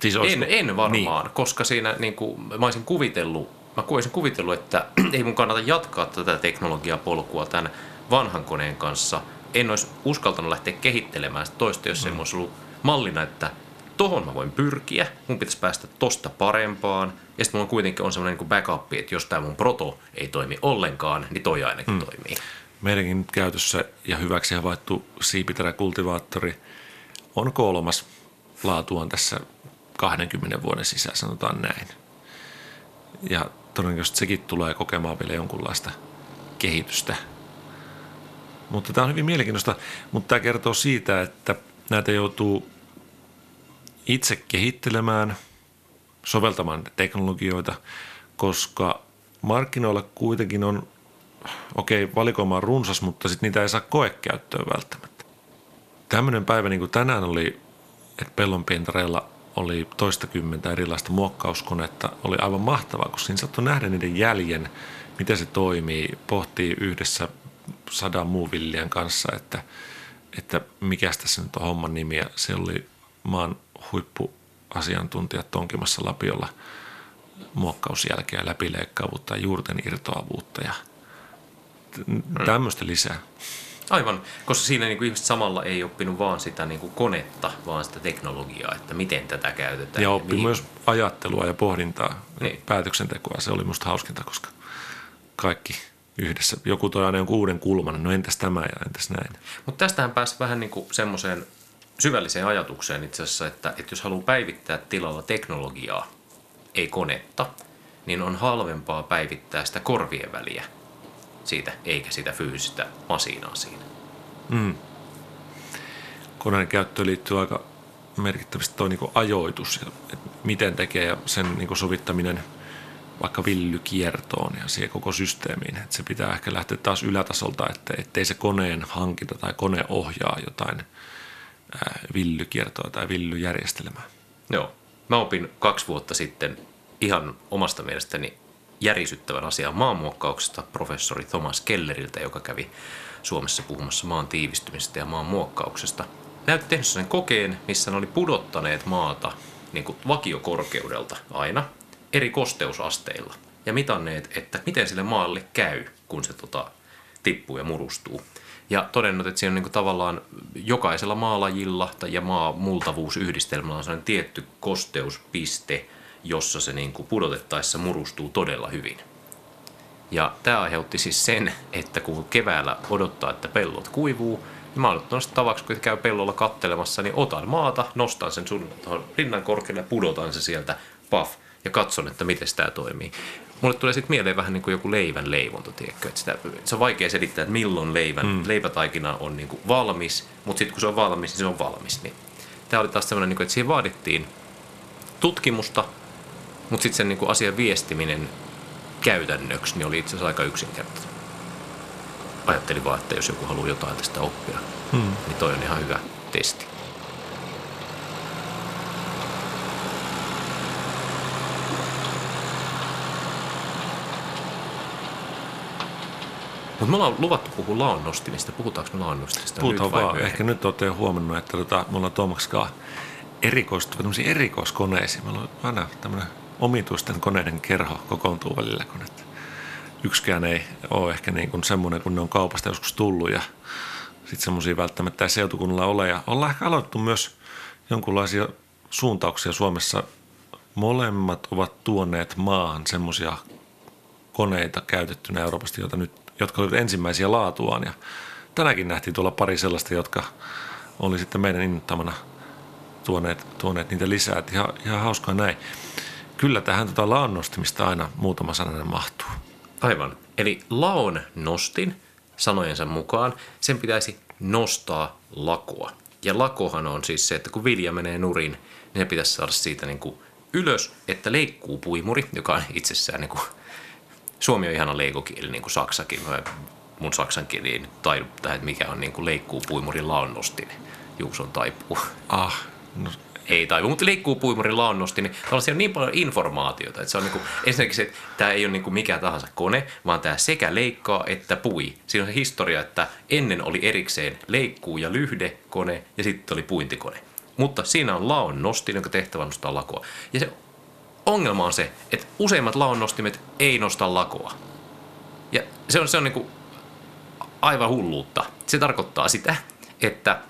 Siis En, olisiko- en varmaan, niin. koska siinä niin kuin, mä olisin kuvitellut, mä olisin kuvitellut, että ei mun kannata jatkaa tätä teknologiapolkua tämän vanhan koneen kanssa. En olisi uskaltanut lähteä kehittelemään sitä toista, jos mm. se olisi ollut mallina, että tohon mä voin pyrkiä, mun pitäisi päästä tosta parempaan, ja sitten mulla kuitenkin on semmoinen niin backup, että jos tämä mun proto ei toimi ollenkaan, niin toi ainakin mm. toimii. Meidänkin käytössä ja hyväksi havaittu siipiteräkultivaattori on kolmas laatuaan tässä 20 vuoden sisään, sanotaan näin. Ja todennäköisesti sekin tulee kokemaan vielä jonkunlaista kehitystä. Mutta tämä on hyvin mielenkiintoista, mutta tämä kertoo siitä, että näitä joutuu itse kehittelemään, soveltamaan teknologioita, koska markkinoilla kuitenkin on, okei, okay, valikoima on runsas, mutta sitten niitä ei saa koekäyttöön välttämättä. Tämmöinen päivä niin kuin tänään oli, että pellonpientareilla oli toistakymmentä erilaista muokkauskonetta, oli aivan mahtavaa, koska siinä saattoi nähdä niiden jäljen, miten se toimii, pohtii yhdessä sadan muun kanssa, että, että mikä tässä nyt on homman nimi. Ja se oli maan huippuasiantuntijat tonkimassa lapiolla muokkausjälkeä, läpileikkaavuutta ja juurten irtoavuutta ja t- tämmöistä lisää. Aivan, koska siinä niin kuin ihmiset samalla ei oppinut vaan sitä niin kuin konetta, vaan sitä teknologiaa, että miten tätä käytetään. Ja oppi mihin- myös ajattelua ja pohdintaa, Niin. päätöksentekoa. Se oli musta hauskinta, koska kaikki yhdessä. Joku toi aina jonkun uuden kulman. No entäs tämä ja entäs näin. Mutta tästähän pääsi vähän niin kuin semmoiseen syvälliseen ajatukseen itse asiassa, että, että jos haluaa päivittää tilalla teknologiaa, ei konetta, niin on halvempaa päivittää sitä korvien väliä siitä, eikä sitä fyysistä masiinaa siinä. Koneen käyttöön liittyy aika merkittävästi tuo niin ajoitus että miten tekee ja sen niin sovittaminen vaikka villykiertoon ja siihen koko systeemiin. Että se pitää ehkä lähteä taas ylätasolta, että ettei se koneen hankinta tai kone ohjaa jotain villykiertoa tai villyjärjestelmää. Joo. Mä opin kaksi vuotta sitten ihan omasta mielestäni järisyttävän asian maanmuokkauksesta professori Thomas Kelleriltä, joka kävi Suomessa puhumassa maan tiivistymisestä ja maan muokkauksesta. Näytti tehnyt sen kokeen, missä ne oli pudottaneet maata niin kuin vakiokorkeudelta aina eri kosteusasteilla ja mitanneet, että miten sille maalle käy, kun se tota, tippuu ja murustuu. Ja todennut, että siinä on niin tavallaan jokaisella maalajilla ja maamultavuusyhdistelmällä on sellainen tietty kosteuspiste, jossa se niin pudotettaessa murustuu todella hyvin. Ja tämä aiheutti siis sen, että kun keväällä odottaa, että pellot kuivuu, niin mä ottanut tavaksi, kun käy pellolla kattelemassa, niin otan maata, nostan sen sun rinnan korkealle ja pudotan se sieltä, paf, ja katson, että miten tämä toimii. Mulle tulee sitten mieleen vähän niin kuin joku leivän leivonta, tiedätkö? Että sitä, se on vaikea selittää, että milloin leivän, mm. leipätaikina on niin kuin valmis, mutta sitten kun se on valmis, niin se on valmis. Niin tämä oli taas sellainen, niin että siihen vaadittiin tutkimusta, mutta sitten sen niin kuin asian viestiminen käytännöksi niin oli itse asiassa aika yksinkertainen. Ajattelin vaan, että jos joku haluaa jotain tästä oppia, hmm. niin toi on ihan hyvä testi. Mutta me ollaan luvattu puhua laonnostimista. Puhutaanko me laonnostimista Puhutaan nyt vaan. Ehkä nyt olette jo huomannut, että tota, me ollaan Tuomaksikaan erikoistuva erikoiskoneisiin. Meillä on aina tämmöinen omituisten koneiden kerho kokoontuu välillä, kun että yksikään ei ole ehkä niin kuin semmoinen, kun ne on kaupasta joskus tullut ja sitten semmoisia välttämättä ei seutukunnalla ole. Ja ollaan ehkä aloittu myös jonkinlaisia suuntauksia Suomessa. Molemmat ovat tuoneet maahan semmoisia koneita käytettynä Euroopasta, joita nyt, jotka olivat ensimmäisiä laatuaan. Ja tänäkin nähtiin tuolla pari sellaista, jotka oli sitten meidän innottamana tuoneet, tuoneet niitä lisää. Että ihan, ihan hauskaa näin kyllä tähän tota laon nostimista aina muutama sananen mahtuu. Aivan. Eli laon nostin sanojensa mukaan sen pitäisi nostaa lakoa. Ja lakohan on siis se, että kun vilja menee nurin, niin se pitäisi saada siitä niin kuin ylös, että leikkuu puimuri, joka on itsessään niin kuin, suomi on ihana leikokieli, niin kuin saksakin. Mun saksan kieli taidu tähän, että mikä on niin kuin leikkuu puimurin laonnostin. Juuson taipuu. Ah, no ei taivu, mutta liikkuu puimurin laonnosti, niin on niin paljon informaatiota, että se on niin kuin, ensinnäkin se, että tämä ei ole niin kuin mikä tahansa kone, vaan tämä sekä leikkaa että pui. Siinä on se historia, että ennen oli erikseen leikkuu ja lyhde kone ja sitten oli puintikone. Mutta siinä on laon nostin, jonka tehtävä nostaa lakoa. Ja se ongelma on se, että useimmat laon nostimet ei nosta lakoa. Ja se on, se on niin kuin aivan hulluutta. Se tarkoittaa sitä, että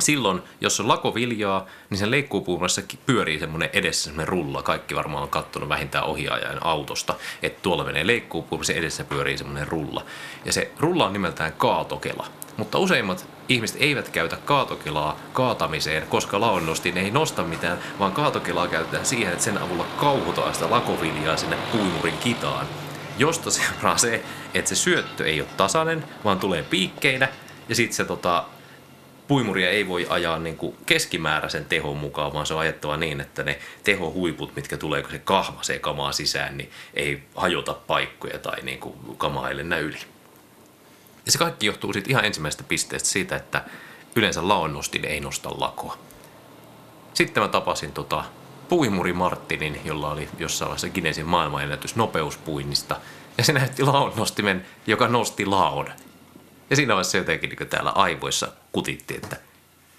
silloin, jos on lakoviljaa, niin sen leikkuupuumassa pyörii semmoinen edessä semmoinen rulla. Kaikki varmaan on kattonut vähintään ohjaajan autosta, että tuolla menee leikkuupuuma, sen edessä pyörii semmoinen rulla. Ja se rulla on nimeltään kaatokela. Mutta useimmat ihmiset eivät käytä kaatokelaa kaatamiseen, koska laonnostin ei nosta mitään, vaan kaatokelaa käytetään siihen, että sen avulla kauhutaan sitä lakoviljaa sinne puimurin kitaan. Josta seuraa se, että se syöttö ei ole tasainen, vaan tulee piikkeinä, ja sitten se tota, puimuria ei voi ajaa niin kuin keskimääräisen tehon mukaan, vaan se on ajettava niin, että ne tehohuiput, mitkä tulee, kun se kahmasee kamaa sisään, niin ei hajota paikkoja tai niin kuin kamaa ei lennä yli. Ja se kaikki johtuu sitten ihan ensimmäisestä pisteestä siitä, että yleensä laonnostin ei nosta lakoa. Sitten mä tapasin tota puimuri Martinin, jolla oli jossain vaiheessa Guinnessin maailmanennätys nopeuspuinnista. Ja se näytti laonnostimen, joka nosti laon. Ja siinä vaiheessa jotenkin niin täällä aivoissa kutitti, että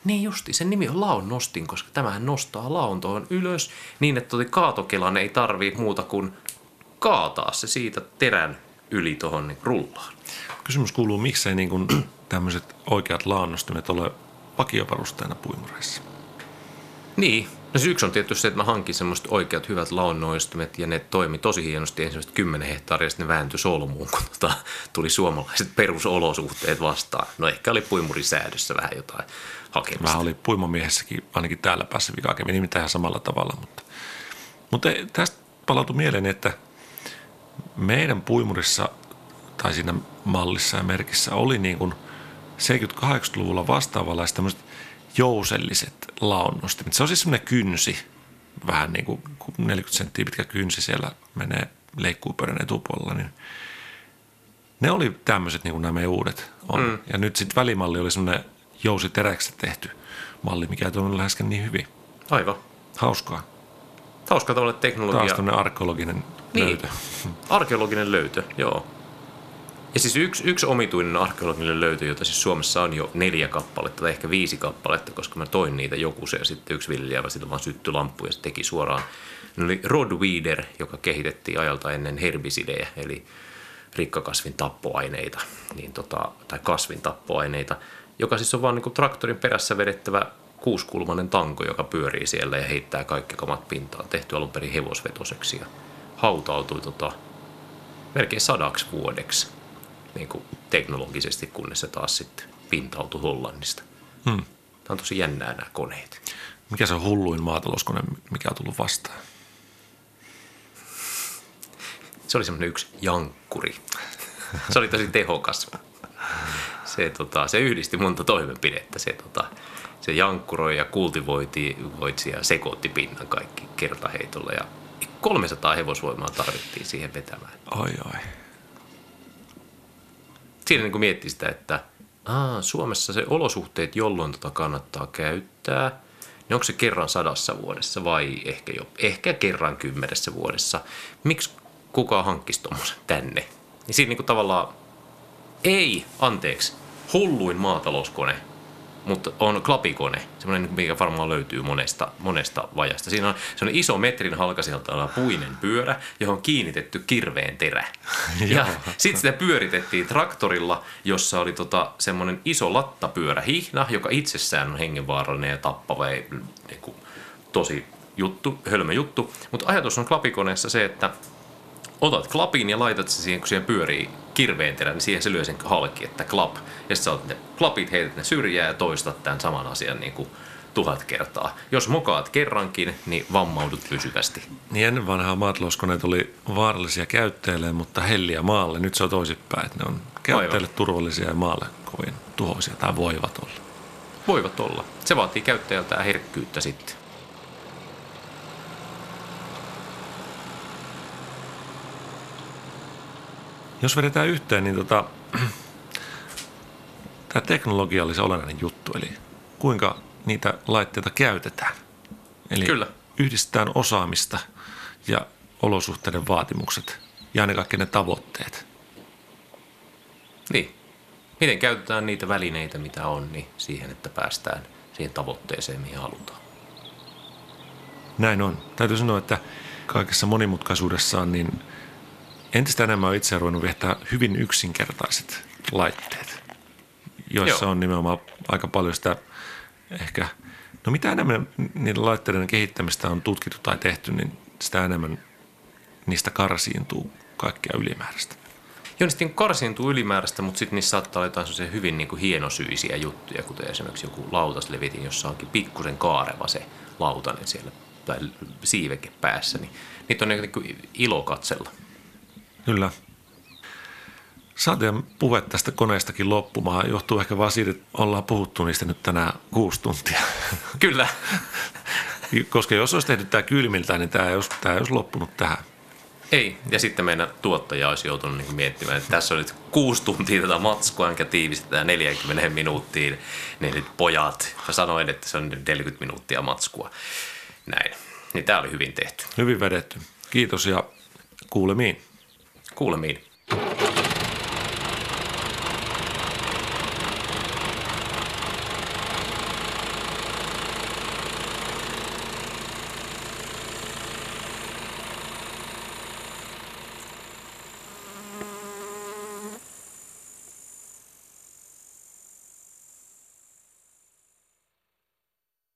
niin justi, sen nimi on laon nostin, koska tämähän nostaa laon tuohon ylös niin, että toi kaatokelan ei tarvii muuta kuin kaataa se siitä terän yli tuohon niin rullaan. Kysymys kuuluu, miksei niin kuin tämmöiset oikeat laannostimet ole vakiovarusteena puimureissa? Niin, No se yksi on tietysti se, että mä hankin semmoiset oikeat hyvät laonnoistimet ja ne toimi tosi hienosti ensimmäiset 10 hehtaaria sitten ne vääntyi solmuun, kun tota, tuli suomalaiset perusolosuhteet vastaan. No ehkä oli puimurisäädössä vähän jotain hakemista. Vähän oli puimamiehessäkin, ainakin täällä päässä vikaa kävi nimittäin ihan samalla tavalla. Mutta, mutta tästä palautui mieleen, että meidän puimurissa tai siinä mallissa ja merkissä oli niin kuin 78 luvulla vastaavanlaista tämmöiset jouselliset launnostimet. Se on siis semmoinen kynsi, vähän niin kuin 40 senttiä pitkä kynsi siellä menee leikkuupöydän etupuolella, niin ne oli tämmöiset niin kuin nämä uudet on. Mm. Ja nyt sitten välimalli oli semmoinen jousiteräksestä tehty malli, mikä ei toiminut läheskään niin hyvin. Aivan. Hauskaa. Hauskaa tavalla teknologia. Taas tämmöinen arkeologinen Niin. löytö. Arkeologinen löytö, joo. Ja siis yksi, yksi omituinen arkeologinen löytö, jota siis Suomessa on jo neljä kappaletta tai ehkä viisi kappaletta, koska mä toin niitä joku se ja sitten yksi viljelijä sillä vaan syttyi lamppu ja se teki suoraan. Ne oli Rodweeder, joka kehitettiin ajalta ennen herbisidejä, eli rikkakasvin tappoaineita, niin tota, tai kasvin tappoaineita, joka siis on vaan niin traktorin perässä vedettävä kuuskulmanen tanko, joka pyörii siellä ja heittää kaikki kamat pintaan. Tehty alun perin hevosvetoseksi ja hautautui tota, melkein sadaksi vuodeksi niin kuin teknologisesti, kunnes se taas sitten pintautui Hollannista. Hmm. Tämä on tosi jännää nämä koneet. Mikä se on hulluin maatalouskone, mikä on tullut vastaan? Se oli semmoinen yksi jankkuri. Se oli tosi tehokas. Se, tota, se yhdisti monta toimenpidettä. Se, tota, se jankkuroi ja kultivoiti voitsi ja sekoitti pinnan kaikki kertaheitolla. Ja 300 hevosvoimaa tarvittiin siihen vetämään. Ai ai. Siinä niin miettii sitä, että aa, Suomessa se olosuhteet, jolloin tota kannattaa käyttää, niin onko se kerran sadassa vuodessa vai ehkä, jo, ehkä kerran kymmenessä vuodessa? Miksi kukaan hankkisi tuommoisen tänne? Niin siinä niin kuin tavallaan, ei, anteeksi, hulluin maatalouskone, mutta on klapikone, semmoinen, mikä varmaan löytyy monesta, monesta vajasta. Siinä on, se on iso metrin halkasijalta oleva puinen pyörä, johon on kiinnitetty kirveen terä. ja sitten sitä pyöritettiin traktorilla, jossa oli tota, semmoinen iso lattapyörä hihna, joka itsessään on hengenvaarallinen ja tappava ja niin kuin, tosi juttu, hölmö juttu. Mutta ajatus on klapikoneessa se, että otat klapin ja laitat se siihen, kun siihen pyörii kirveen terä, niin siihen se lyö sen halki, että klap. Ja sitten sä otat ne klapit, heität ne syrjään ja toistat tämän saman asian niin kuin tuhat kertaa. Jos mokaat kerrankin, niin vammaudut pysyvästi. Niin ennen vanhaa maatalouskoneet oli vaarallisia käyttäjille, mutta helliä maalle. Nyt se on toisinpäin, että ne on käyttäjille turvallisia ja maalle kovin tuhoisia tai voivat olla. Voivat olla. Se vaatii käyttäjältä herkkyyttä sitten. Jos vedetään yhteen, niin tota, tämä teknologia oli se olennainen juttu, eli kuinka niitä laitteita käytetään. Eli Kyllä. yhdistetään osaamista ja olosuhteiden vaatimukset ja ennen kaikkea ne tavoitteet. Niin. Miten käytetään niitä välineitä, mitä on, niin siihen, että päästään siihen tavoitteeseen, mihin halutaan. Näin on. Täytyy sanoa, että kaikessa monimutkaisuudessaan niin entistä enemmän on itse ruvennut viettää hyvin yksinkertaiset laitteet, joissa Joo. on nimenomaan aika paljon sitä ehkä, no mitä enemmän niiden laitteiden kehittämistä on tutkittu tai tehty, niin sitä enemmän niistä karsiintuu kaikkea ylimääräistä. Joo, niin karsiintuu ylimääräistä, mutta sitten niissä saattaa olla jotain sellaisia hyvin niin kuin hienosyisiä juttuja, kuten esimerkiksi joku lautaslevitin, jossa onkin pikkusen kaareva se lautanen siellä tai siiveke päässä, niin niitä on niin kuin ilo katsella. Kyllä. Saatiin puhe tästä koneestakin loppumaan. Johtuu ehkä vaan siitä, että ollaan puhuttu niistä nyt tänään kuusi tuntia. Kyllä. Koska jos olisi tehty tämä kylmiltä, niin tämä ei olisi, tämä ei olisi loppunut tähän. Ei, ja sitten meidän tuottaja olisi joutunut niin miettimään, että tässä on nyt kuusi tuntia tätä matskua, enkä tiivistetään 40 minuuttiin. Niin nyt pojat, mä sanoin, että se on nyt 40 minuuttia matskua. Näin. Niin tämä oli hyvin tehty. Hyvin vedetty. Kiitos ja kuulemiin. Kuulemiin.